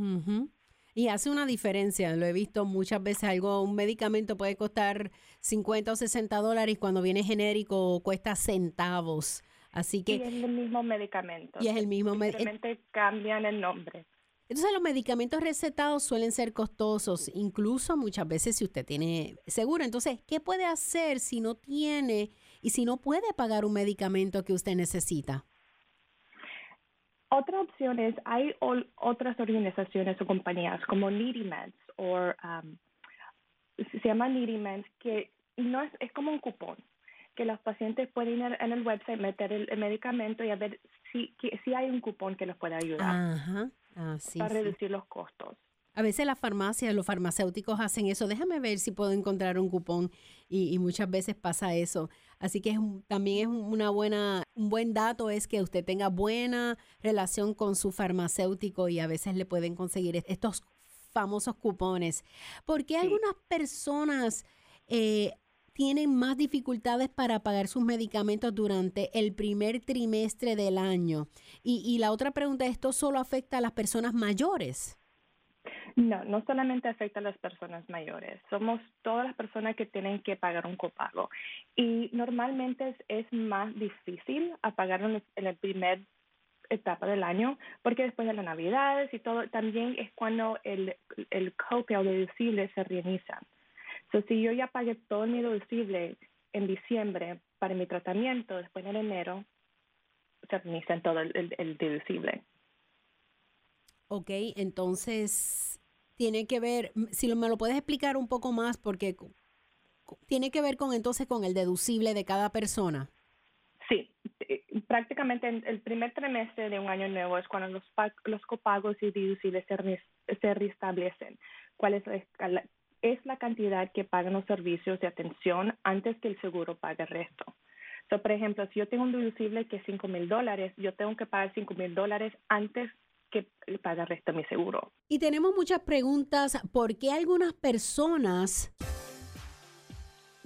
Y hace una diferencia, lo he visto muchas veces, algo, un medicamento puede costar 50 o 60 dólares cuando viene genérico cuesta centavos. Así que... Y es el mismo medicamento. Y es el mismo medicamento. cambian el nombre. Entonces los medicamentos recetados suelen ser costosos, incluso muchas veces si usted tiene seguro. Entonces, ¿qué puede hacer si no tiene y si no puede pagar un medicamento que usted necesita? Otra opción es, hay otras organizaciones o compañías como Needy Meds o um, se llama Needy Meds que no es, es como un cupón que los pacientes pueden ir en el website, meter el, medicamento y a ver si, si hay un cupón que los pueda ayudar ah, para reducir los costos. A veces las farmacias, los farmacéuticos hacen eso. Déjame ver si puedo encontrar un cupón y, muchas veces pasa eso. Así que es también es una buena, un buen dato es que usted tenga buena relación con su farmacéutico y a veces le pueden conseguir estos famosos cupones. Porque algunas personas eh, tienen más dificultades para pagar sus medicamentos durante el primer trimestre del año. Y, la otra pregunta, ¿esto solo afecta a las personas mayores? No, no solamente afecta a las personas mayores, somos todas las personas que tienen que pagar un copago. Y normalmente es, más difícil a pagar en, la primera etapa del año, porque después de las navidades y todo, también es cuando el, el copay o deducible se reinicia si yo ya pagué todo mi deducible en diciembre para mi tratamiento, después en enero se reinicia todo el, deducible. Ok, entonces tiene que ver, si me lo puedes explicar un poco más, porque tiene que ver con entonces con el deducible de cada persona. Sí, eh, prácticamente el primer trimestre de un año nuevo es cuando los, los copagos y deducibles se, se restablecen. ¿Cuál es la, es la cantidad que pagan los servicios de atención antes que el seguro pague el resto. por ejemplo, si yo tengo un deducible que es 5 mil dólares, yo tengo que pagar 5 mil dólares antes que paga el resto de mi seguro. Y tenemos muchas preguntas. ¿Por qué algunas personas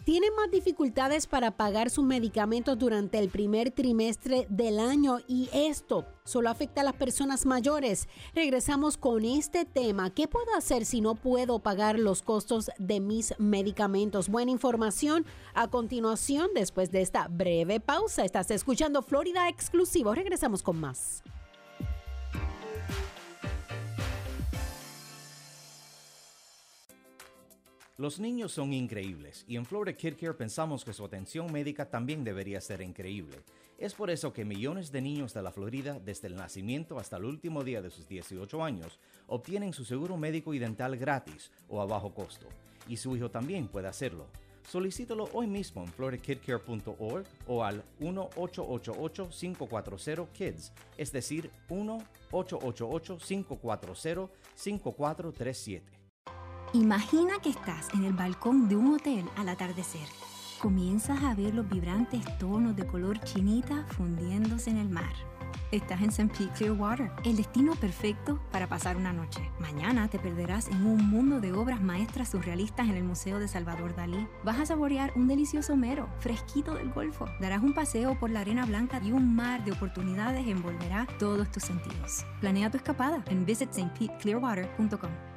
tienen más dificultades para pagar sus medicamentos durante el primer trimestre del año y esto solo afecta a las personas mayores. Regresamos con este tema. ¿Qué puedo hacer si no puedo pagar los costos de mis medicamentos? Buena información a continuación después de esta breve pausa. Estás escuchando Florida Exclusivo. Regresamos con más. Los niños son increíbles y en Florida Kid Care pensamos que su atención médica también debería ser increíble. Es por eso que millones de niños de la Florida, desde el nacimiento hasta el último día de sus 18 años, obtienen su seguro médico y dental gratis o a bajo costo. Y su hijo también puede hacerlo. Solicítalo hoy mismo en floridakidcare.org o al 1-888-540-KIDS, es decir, 1-888-540-5437. Imagina que estás en el balcón de un hotel al atardecer. Comienzas a ver los vibrantes tonos de color chinita fundiéndose en el mar. Estás en St. Pete Clearwater, el destino perfecto para pasar una noche. Mañana te perderás en un mundo de obras maestras surrealistas en el Museo de Salvador Dalí. Vas a saborear un delicioso mero, fresquito del Golfo. Darás un paseo por la arena blanca y un mar de oportunidades envolverá todos tus sentidos. Planea tu escapada en visitstpeteclearwater.com.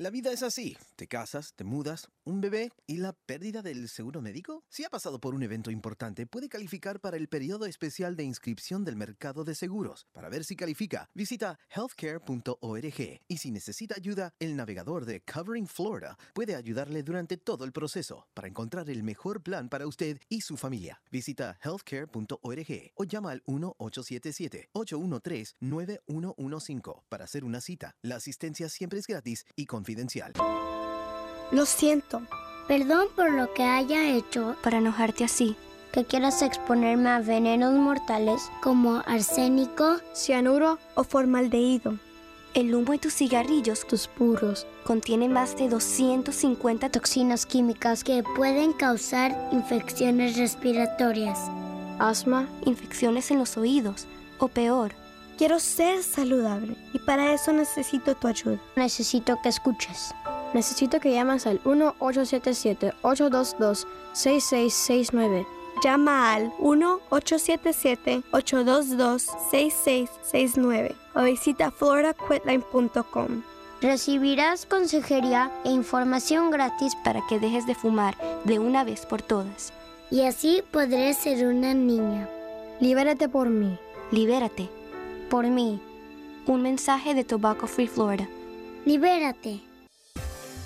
La vida es así. Te casas, te mudas, un bebé y la pérdida del seguro médico. Si ha pasado por un evento importante, puede calificar para el periodo especial de inscripción del mercado de seguros. Para ver si califica, visita healthcare.org y si necesita ayuda, el navegador de Covering Florida puede ayudarle durante todo el proceso para encontrar el mejor plan para usted y su familia. Visita healthcare.org o llama al 1-877-813-9115 para hacer una cita. La asistencia siempre es gratis y confidencial. Lo siento. Perdón por lo que haya hecho para enojarte así. que quieras exponerme a venenos mortales como arsénico, Cianuro o formaldehído. el humo de tus cigarrillos, tus puros, contienen más de 250 toxinas químicas que pueden causar infecciones respiratorias, Asma. infecciones en los oídos o peor. Quiero ser saludable y para eso necesito tu ayuda. Necesito que escuches. Necesito que llames al 1-877-822-6669. Llama al 1-877-822-6669 o visita floridaquitline.com. Recibirás consejería e información gratis para que dejes de fumar de una vez por todas. Y así podré ser una niña. Libérate por mí. Libérate. Por mí. Un mensaje de Tobacco Free Florida. Libérate.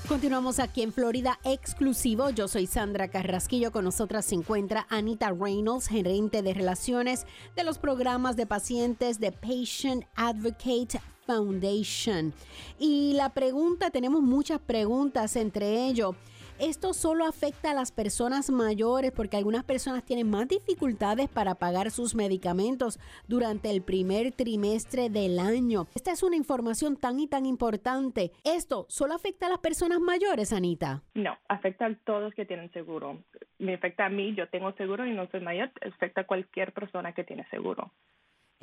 Continuamos aquí en Florida exclusivo. Yo soy Sandra Carrasquillo. Con nosotras se encuentra Anita Reynolds, gerente de relaciones de los programas de pacientes de Patient Advocate Foundation. Y la pregunta, tenemos muchas preguntas, entre ellos. Esto solo afecta a las personas mayores porque algunas personas tienen más dificultades para pagar sus medicamentos durante el primer trimestre del año. Esta es una información tan y tan importante. ¿Esto solo afecta a las personas mayores, Anita? No, afecta a todos que tienen seguro. Me afecta a mí, yo tengo seguro y no soy mayor, afecta a cualquier persona que tiene seguro.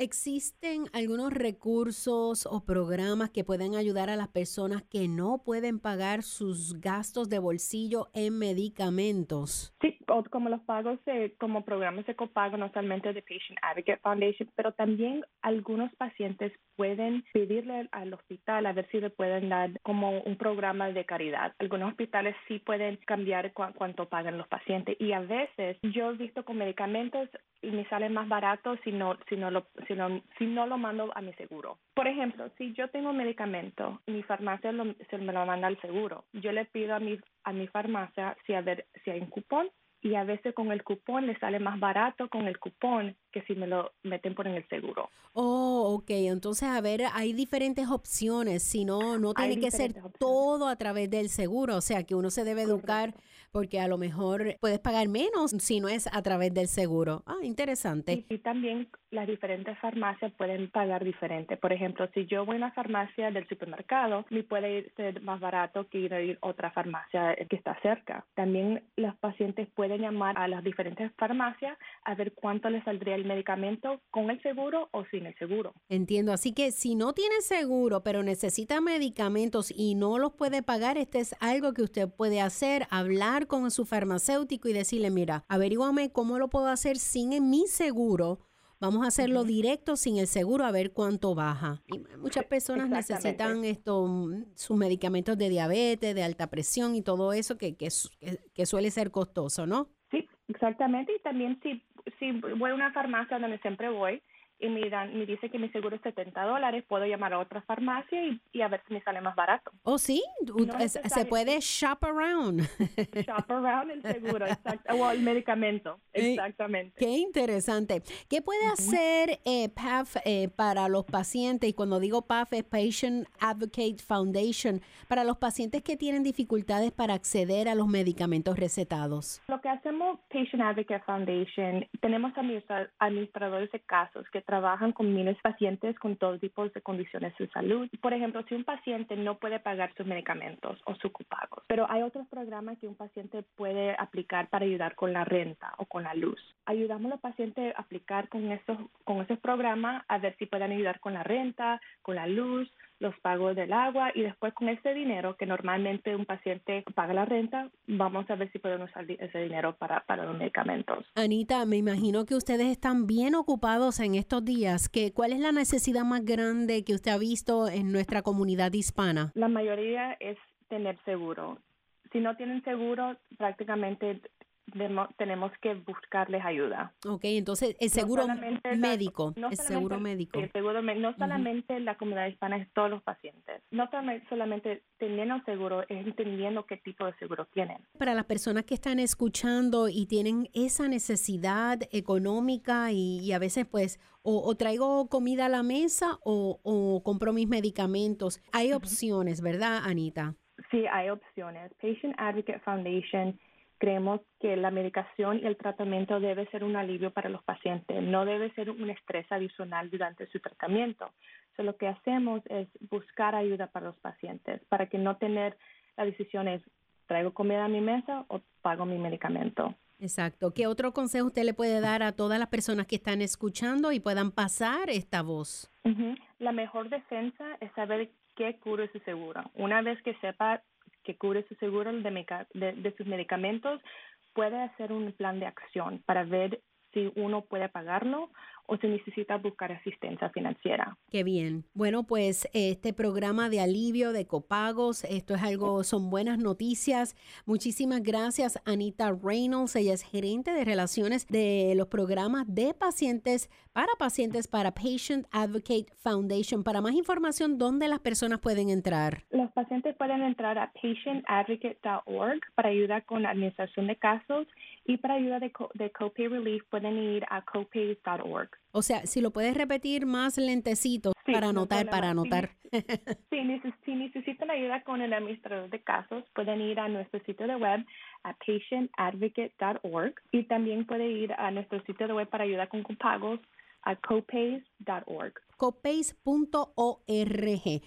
¿Existen algunos recursos o programas que pueden ayudar a las personas que no pueden pagar sus gastos de bolsillo en medicamentos? Sí, o como los pagos de, como programas de copago, no solamente de Patient Advocate Foundation, pero también algunos pacientes pueden pedirle al hospital a ver si le pueden dar como un programa de caridad. Algunos hospitales sí pueden cambiar cu- cuánto pagan los pacientes y a veces yo he visto con medicamentos y me sale más barato si no si no lo si no, si no lo mando a mi seguro. Por ejemplo, si yo tengo un medicamento mi farmacia lo- se me lo manda al seguro, yo le pido a mi a mi farmacia si a ver si hay un cupón y a veces con el cupón le sale más barato con el cupón que si me lo meten por en el seguro. Oh, ok. Entonces, a ver, hay diferentes opciones. Si no, no tiene que ser todo a través del seguro. O sea, que uno se debe educar porque a lo mejor puedes pagar menos si no es a través del seguro. Ah, interesante. Y, también las diferentes farmacias pueden pagar diferente. Por ejemplo, si yo voy a una farmacia del supermercado, me puede ser más barato que ir a otra farmacia que está cerca. También los pacientes pueden llamar a las diferentes farmacias a ver cuánto les saldría el medicamento con el seguro o sin el seguro. Entiendo. Así que si no tiene seguro, pero necesita medicamentos y no los puede pagar, este es algo que usted puede hacer, hablar con su farmacéutico y decirle, mira, averíguame cómo lo puedo hacer sin mi seguro. Vamos a hacerlo directo sin el seguro a ver cuánto baja. Y muchas personas necesitan esto, sus medicamentos de diabetes, de alta presión y todo eso que, que, que suele ser costoso, ¿no? Sí, exactamente. Y también si, si voy a una farmacia donde siempre voy, y me, me dice que mi seguro es 70 dólares, puedo llamar a otra farmacia y, a ver si me sale más barato. Oh, sí, se puede shop around. Shop around el seguro, exacto, o el medicamento, exactamente. Qué interesante. ¿Qué puede hacer eh, PAF eh, para los pacientes? Y cuando digo PAF es Patient Advocate Foundation, para los pacientes que tienen dificultades para acceder a los medicamentos recetados. Lo que hacemos Patient Advocate Foundation, tenemos administradores de casos que trabajan con miles de pacientes con todo tipo de condiciones de salud. Por ejemplo, si un paciente no puede pagar sus medicamentos o sus copagos, pero hay otros programas que un paciente puede aplicar para ayudar con la renta o con la luz. Ayudamos a los pacientes a aplicar con esos, con esos programas a ver si pueden ayudar con la renta, con la luz, los pagos del agua y después con ese dinero que normalmente un paciente paga la renta, vamos a ver si podemos usar ese dinero para, para los medicamentos. Anita, me imagino que ustedes están bien ocupados en estos días. ¿Qué, ¿Cuál es la necesidad más grande que usted ha visto en nuestra comunidad hispana? La mayoría es tener seguro. Si no tienen seguro, prácticamente tenemos que buscarles ayuda. Ok, entonces el seguro médico, el seguro médico. El seguro, no solamente la comunidad hispana, es todos los pacientes. No solamente teniendo seguro, es entendiendo qué tipo de seguro tienen. Para las personas que están escuchando y tienen esa necesidad económica y, a veces pues o, traigo comida a la mesa o, compro mis medicamentos, hay opciones, ¿verdad, Anita? Sí, hay opciones. Patient Advocate Foundation Creemos que la medicación y el tratamiento debe ser un alivio para los pacientes, no debe ser un estrés adicional durante su tratamiento. So, lo que hacemos es buscar ayuda para los pacientes, para que no tener la decisión es traigo comida a mi mesa o pago mi medicamento. Exacto. ¿Qué otro consejo usted le puede dar a todas las personas que están escuchando y puedan pasar esta voz? La mejor defensa es saber qué cura su seguro. Una vez que sepa que cubre su seguro de, de, sus medicamentos, puede hacer un plan de acción para ver si uno puede pagarlo o si necesita buscar asistencia financiera. Qué bien. Bueno, pues este programa de alivio de copagos, esto es algo, son buenas noticias. Muchísimas gracias, Anita Reynolds. Ella es gerente de relaciones de los programas de pacientes para pacientes para Patient Advocate Foundation. Para más información, ¿dónde las personas pueden entrar? Los pacientes pueden entrar a patientadvocate.org para ayuda con administración de casos y para ayuda de, de copay relief pueden ir a copays.org. O sea, si lo puedes repetir más lentecito para anotar, para anotar. Si necesitan ayuda con el administrador de casos, pueden ir a nuestro sitio de web a patientadvocate.org y también pueden ir a nuestro sitio de web para ayuda con pagos a copays.org. copays.org.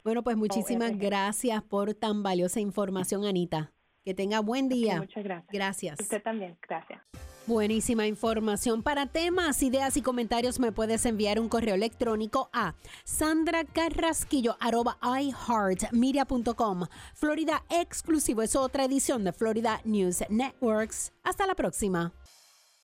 Bueno, pues muchísimas gracias por tan valiosa información, Anita. Que tenga buen día. muchas gracias. Gracias. Usted también, gracias. Buenísima información. Para temas, ideas y comentarios me puedes enviar un correo electrónico a sandracarrasquillo.iheartmedia.com. Florida Exclusivo es otra edición de Florida News Networks. Hasta la próxima.